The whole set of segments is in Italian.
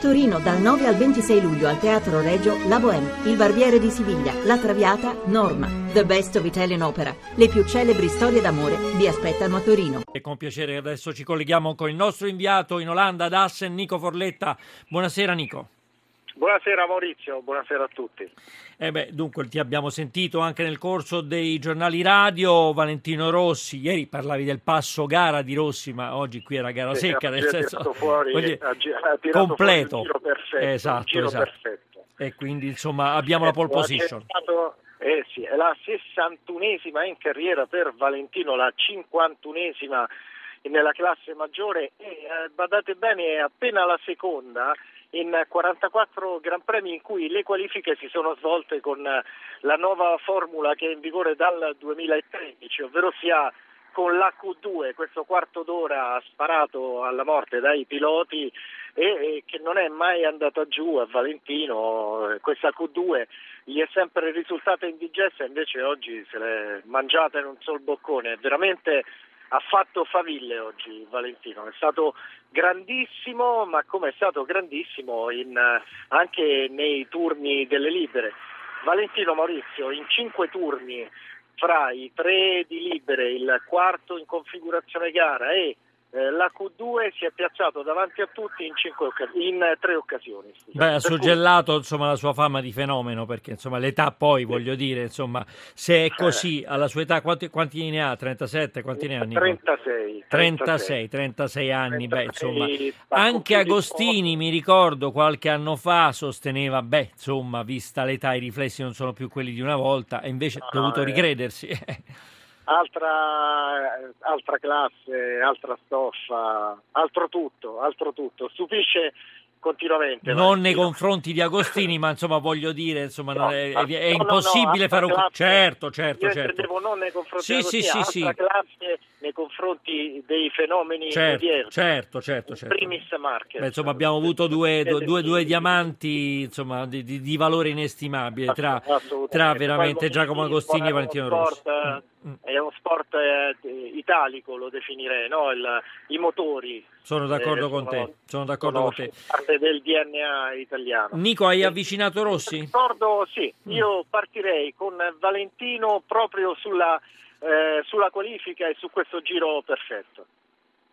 Torino dal 9 al 26 luglio al Teatro Regio La Bohème, Il Barbiere di Siviglia, La Traviata, Norma, The Best of Italian Opera. Le più celebri storie d'amore vi aspettano a Torino. E con piacere adesso ci colleghiamo con il nostro inviato in Olanda ad Assen, Nico Forletta. Buonasera Nico. Buonasera Maurizio, buonasera a tutti. Eh beh, dunque ti abbiamo sentito anche nel corso dei giornali radio, Valentino Rossi, ieri parlavi del passo gara di Rossi, ma oggi qui era gara sì, secca, nel senso fuori, ha, completo. Perfetto, esatto, esatto. Perfetto. E quindi insomma abbiamo la pole position. Eh sì, è la 61esima in carriera per Valentino, la 51esima nella classe maggiore e eh, badate bene è appena la seconda in 44 Gran Premi in cui le qualifiche si sono svolte con la nuova formula che è in vigore dal 2013, ovvero sia con l'Q2, questo quarto d'ora sparato alla morte dai piloti e che non è mai andata giù a Valentino, questa Q2 gli è sempre risultata indigesta, invece oggi se l'è mangiata in un sol boccone, è veramente ha fatto faville oggi Valentino, è stato grandissimo, ma come è stato grandissimo in, anche nei turni delle libere. Valentino Maurizio in cinque turni fra i tre di libere, il quarto in configurazione gara e eh, la Q2 si è piazzato davanti a tutti in, occas- in tre occasioni. Beh, ha suggellato cui... insomma, la sua fama di fenomeno, perché insomma, l'età poi, sì. voglio dire, insomma, se è così, eh. alla sua età quanti, quanti, ne ha? 37? Quanti ne ha? 36. 36, 36 anni, 36, beh, insomma, anche Agostini, mi ricordo, qualche anno fa sosteneva, beh, insomma, vista l'età i riflessi non sono più quelli di una volta, e invece ha dovuto eh. ricredersi. altra, altra classe, altra stoffa, altro tutto, altro tutto. Stupisce continuamente. Non nei confronti di Agostini, ma insomma voglio dire, insomma, no, è, è, è no, impossibile no, fare un... Classe, certo, certo, certo. non nei confronti sì, di Agostini, sì, sì, sì. classe nei confronti dei fenomeni certo, odierni. Certo, certo, certo. Primis Market. Beh, insomma, abbiamo avuto due, due, due diamanti insomma, di, di, di, valore inestimabile tra, tra veramente Giacomo Agostini e Valentino Rossi. È uno sport eh, italico, lo definirei, no? Il, i motori. Sono d'accordo eh, con sono, te, sono d'accordo con te. parte del DNA italiano. Nico, hai avvicinato Rossi? Ricordo, sì, mm. io partirei con Valentino proprio sulla eh, sulla qualifica e su questo giro perfetto.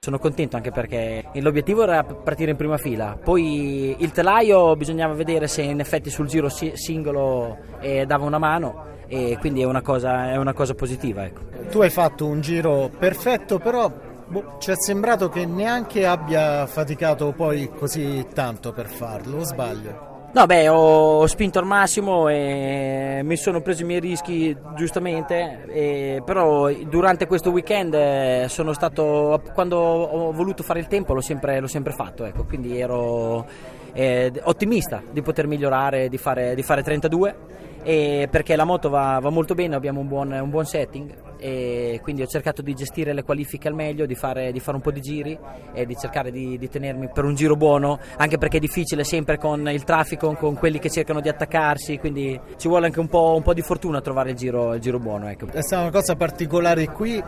Sono contento anche perché l'obiettivo era partire in prima fila, poi il telaio bisognava vedere se in effetti sul giro singolo eh, dava una mano e quindi è una cosa, è una cosa positiva. Ecco. Tu hai fatto un giro perfetto però boh, ci è sembrato che neanche abbia faticato poi così tanto per farlo, o sbaglio? No, beh, ho spinto al massimo e mi sono preso i miei rischi giustamente, e, però durante questo weekend eh, sono stato, quando ho voluto fare il tempo l'ho sempre, l'ho sempre fatto, ecco, quindi ero eh, ottimista di poter migliorare, di fare, di fare 32 perché la moto va, va, molto bene, abbiamo un buon, un buon, setting e quindi ho cercato di gestire le qualifiche al meglio, di fare, di fare un po' di giri e di cercare di, di, tenermi per un giro buono, anche perché è difficile sempre con il traffico, con quelli che cercano di attaccarsi, quindi ci vuole anche un po', un po di fortuna a trovare il giro, il giro buono. Ecco. È stata una cosa particolare qui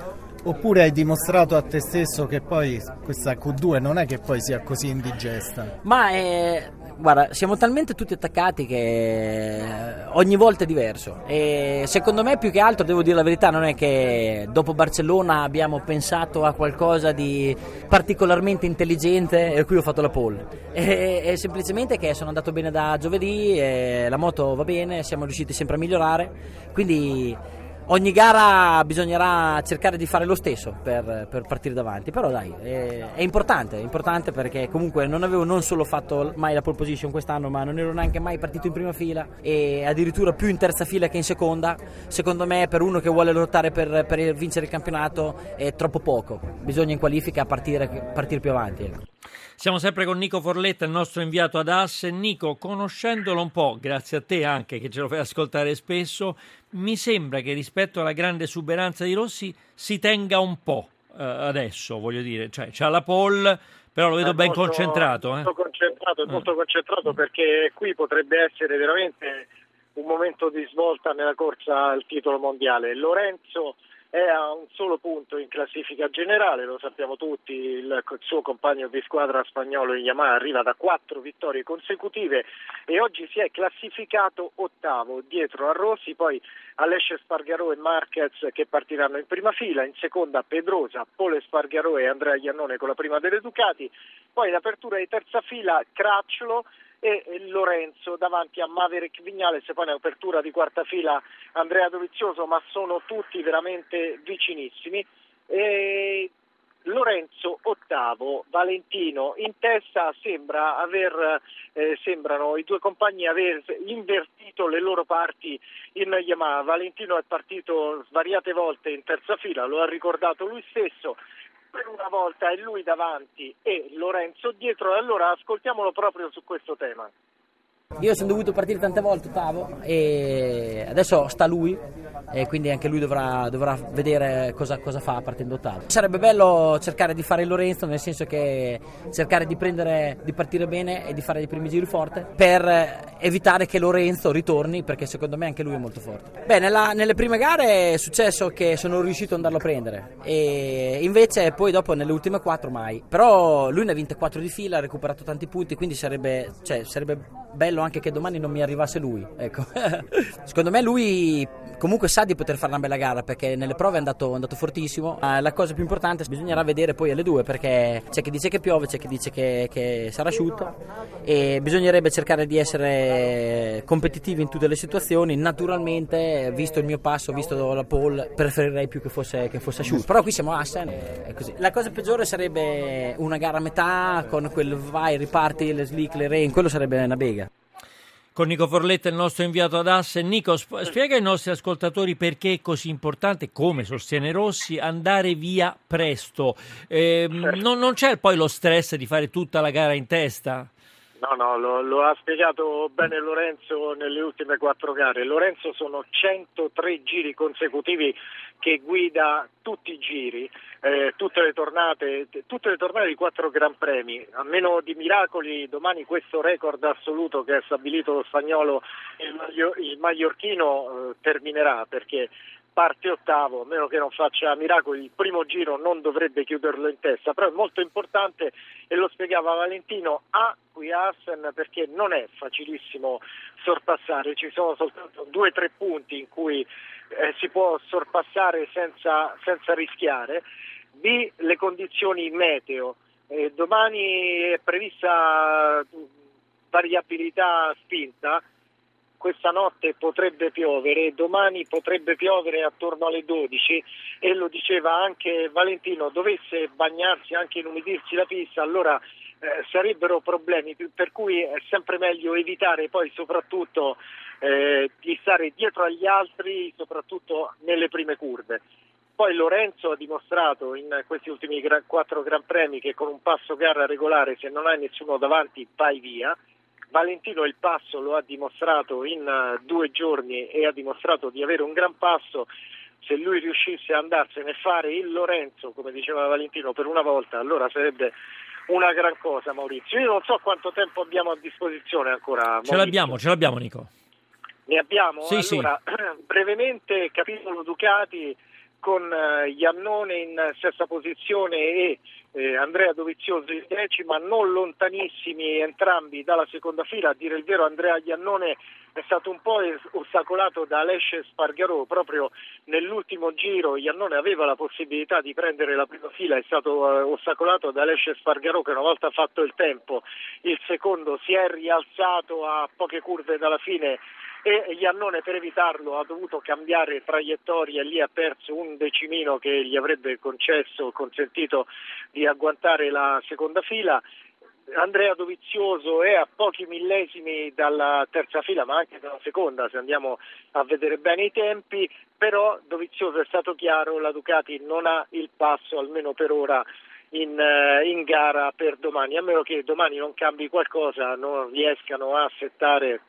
Oppure hai dimostrato a te stesso che poi questa Q2 non è che poi sia così indigesta? Ma è, guarda, siamo talmente tutti attaccati che ogni volta è diverso. E secondo me, più che altro, devo dire la verità, non è che dopo Barcellona abbiamo pensato a qualcosa di particolarmente intelligente e qui ho fatto la pole. È, è semplicemente che sono andato bene da giovedì, la moto va bene, siamo riusciti sempre a migliorare. Quindi ogni gara bisognerà cercare di fare lo stesso per, per partire davanti, però dai, è, è, importante, è importante perché comunque non avevo non solo fatto mai la pole position quest'anno, ma non ero neanche mai partito in prima fila e addirittura più in terza fila che in seconda. Secondo me per uno che vuole lottare per, per vincere il campionato è troppo poco, bisogna in qualifica partire, partire più avanti. Ecco. Siamo sempre con Nico Forletta, il nostro inviato ad Asse. Nico, conoscendolo un po', grazie a te anche che ce lo fai ascoltare spesso, mi sembra che rispetto alla grande esuberanza di Rossi si tenga un po' eh, adesso, voglio dire, cioè c'ha la pole, però lo vedo è ben molto, concentrato. Molto eh? concentrato, molto concentrato perché qui potrebbe essere veramente un momento di svolta nella corsa al titolo mondiale. Lorenzo è a un solo punto in classifica generale, lo sappiamo tutti, il suo compagno di squadra spagnolo Yamaha arriva da quattro vittorie consecutive e oggi si è classificato ottavo dietro a Rossi, poi Alesce Spargarò e Marquez che partiranno in prima fila, in seconda Pedrosa, Pole Spargarò e Andrea Iannone con la prima delle Ducati, poi in apertura di terza fila Cracciolo e Lorenzo davanti a Maverick Vignales, poi in apertura di quarta fila Andrea Dovizioso, ma sono tutti veramente vicinissimi. E Lorenzo ottavo, Valentino in testa sembra aver, eh, sembrano i due compagni aver invertito le loro parti in Yamaha. Valentino è partito svariate volte in terza fila, lo ha ricordato lui stesso, per una volta è lui davanti e Lorenzo dietro, allora ascoltiamolo proprio su questo tema. Io sono dovuto partire tante volte ottavo e adesso sta lui e quindi anche lui dovrà, dovrà vedere cosa, cosa, fa partendo ottavo. Sarebbe bello cercare di fare il Lorenzo nel senso che cercare di, prendere, di partire bene e di fare i primi giri forte per evitare che Lorenzo ritorni perché secondo me anche lui è molto forte. Beh, nella, nelle prime gare è successo che sono riuscito ad andarlo a prendere e invece poi dopo nelle ultime quattro mai. Però lui ne ha vinte quattro di fila, ha recuperato tanti punti, quindi sarebbe, cioè, sarebbe bello anche che domani non mi arrivasse lui. Ecco. Secondo me lui comunque sa di poter fare una bella gara perché nelle prove è andato, è andato fortissimo. Uh, la cosa più importante bisognerà vedere poi alle due perché c'è chi dice che piove, c'è chi dice che, che sarà asciutto e bisognerebbe cercare di essere competitivi in tutte le situazioni. Naturalmente, visto il mio passo, visto la pole, preferirei più che fosse, che fosse asciutto. Però qui siamo a Assen e così. La cosa peggiore sarebbe una gara a metà con quel vai, riparti, le slick, le rain, quello sarebbe una bega con Nico Forletta, il nostro inviato ad Asse. Nico, spiega ai nostri ascoltatori perché è così importante, come sostiene Rossi, andare via presto. Eh, non, non, c'è poi lo stress di fare tutta la gara in testa? No, no, lo, lo, ha spiegato bene Lorenzo nelle ultime quattro gare. Lorenzo sono 103 giri consecutivi che guida tutti i giri, eh, tutte, le tornate, tutte le tornate di quattro Gran Premi. A meno di miracoli, domani questo record assoluto che ha stabilito lo spagnolo e il, il maiorchino eh, terminerà perché parte ottavo, a meno che non faccia miracoli, il primo giro non dovrebbe chiuderlo in testa, però è molto importante e lo spiegava Valentino a qui a Assen perché non è facilissimo sorpassare, ci sono soltanto due o tre punti in cui eh, si può sorpassare senza, senza rischiare, B le condizioni meteo, eh, domani è prevista variabilità spinta, questa notte potrebbe piovere, domani potrebbe piovere attorno alle 12 e lo diceva anche Valentino, dovesse bagnarsi, anche inumidirsi la pista, allora eh, sarebbero problemi, per cui è sempre meglio evitare poi soprattutto eh, di stare dietro agli altri, soprattutto nelle prime curve. Poi Lorenzo ha dimostrato in questi ultimi quattro Gran Premi che con un passo gara regolare se non hai nessuno davanti vai via Valentino il passo lo ha dimostrato in uh, due giorni e ha dimostrato di avere un gran passo. Se lui riuscisse ad andarsene e fare il Lorenzo, come diceva Valentino, per una volta, allora sarebbe una gran cosa Maurizio. Io non so quanto tempo abbiamo a disposizione ancora. Maurizio. Ce l'abbiamo, ce l'abbiamo Nico. Ne abbiamo? Sì, allora, sì. brevemente capitolo Ducati con uh, Iannone in sesta posizione e eh, Andrea Dovizioso in decima, non lontanissimi entrambi dalla seconda fila, a dire il vero Andrea Iannone è stato un po' ostacolato da Alesce Spargarò, proprio nell'ultimo giro Iannone aveva la possibilità di prendere la prima fila, è stato eh, ostacolato da Alesce Spargarò che una volta fatto il tempo, il secondo si è rialzato a poche curve dalla fine e Iannone per evitarlo ha dovuto cambiare traiettoria e lì ha perso un decimino che gli avrebbe concesso, consentito di agguantare la seconda fila. Andrea Dovizioso è a pochi millesimi dalla terza fila, ma anche dalla seconda, se andiamo a vedere bene i tempi, però Dovizioso è stato chiaro, la Ducati non ha il passo, almeno per ora, in, eh, in gara per domani, a meno che domani non cambi qualcosa, non riescano a settare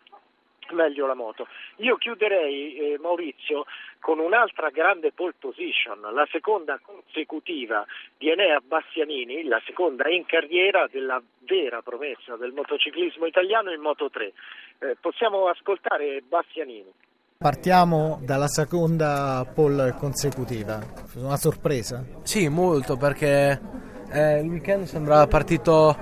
meglio la moto. Io chiuderei, eh, Maurizio, con un'altra grande pole position, la seconda consecutiva di Enea Bastianini, la seconda in carriera della vera promessa del motociclismo italiano in Moto 3. Eh, possiamo ascoltare Bastianini. Partiamo dalla seconda pole consecutiva, una sorpresa? Sì, molto perché eh, il weekend sembrava partito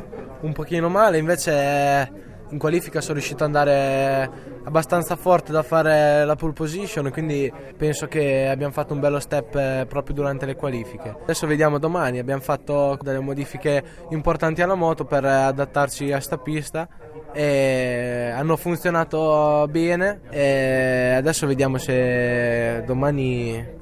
un pochino male, invece eh, in qualifica sono riuscito ad andare abbastanza forte da fare la pole position, quindi penso che abbiamo fatto un bello step eh, proprio durante le qualifiche. Adesso vediamo domani, abbiamo fatto delle modifiche importanti alla moto per adattarci a sta pista e hanno funzionato bene e adesso vediamo se domani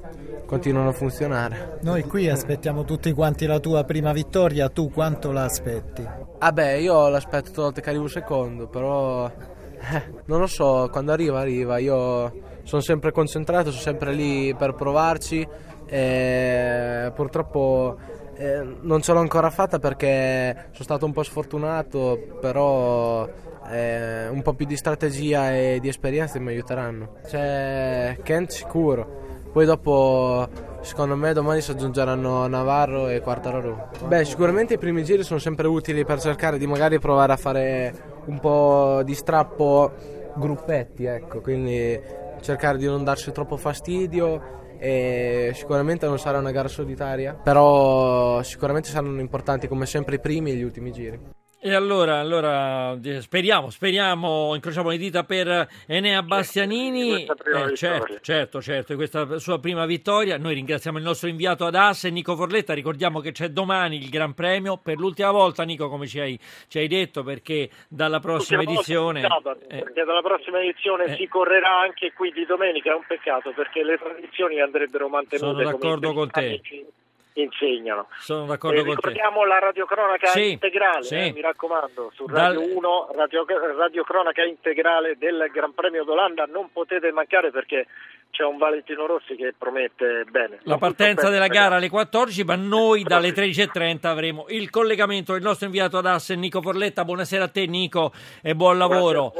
continuano a funzionare. Noi qui aspettiamo tutti quanti la tua prima vittoria, tu quanto la aspetti? Ah beh, io l'aspetto tutto che arrivo secondo, però eh, non lo so, quando arriva arriva, io sono sempre concentrato, sono sempre lì per provarci e purtroppo eh, non ce l'ho ancora fatta perché sono stato un po' sfortunato, però eh, un po' più di strategia e di esperienza mi aiuteranno. C'è Kent sicuro poi dopo, secondo me, domani si aggiungeranno Navarro e Quartararo. Beh, sicuramente i primi giri sono sempre utili per cercare di magari provare a fare un po' di strappo gruppetti, ecco, quindi cercare di non darsi troppo fastidio e sicuramente non sarà una gara solitaria, però sicuramente saranno importanti come sempre i primi e gli ultimi giri. E allora, allora, speriamo, speriamo, incrociamo le dita per Enea Bastianini. Eh, certo, certo, certo, questa sua prima vittoria. Noi ringraziamo il nostro inviato ad Asse, Nico Forletta. Ricordiamo che c'è domani il Gran Premio. Per l'ultima volta, Nico, come ci hai, ci hai detto, perché dalla prossima edizione. Volta, eh, perché dalla prossima edizione eh, si correrà anche qui di domenica. È un peccato perché le tradizioni andrebbero mantenute. Sono d'accordo con te. Amici insegnano. Sono d'accordo eh, con te. Ricordiamo la radiocronaca sì, integrale, sì. Eh, mi raccomando, su Radio Dal... 1, radio, radiocronaca integrale del Gran Premio d'Olanda, non potete mancare perché c'è un Valentino Rossi che promette bene. La partenza della gara alle 14, ma noi dalle 13.30 avremo il collegamento del nostro inviato ad Asse, Nico Forletta. Buonasera a te Nico e buon lavoro.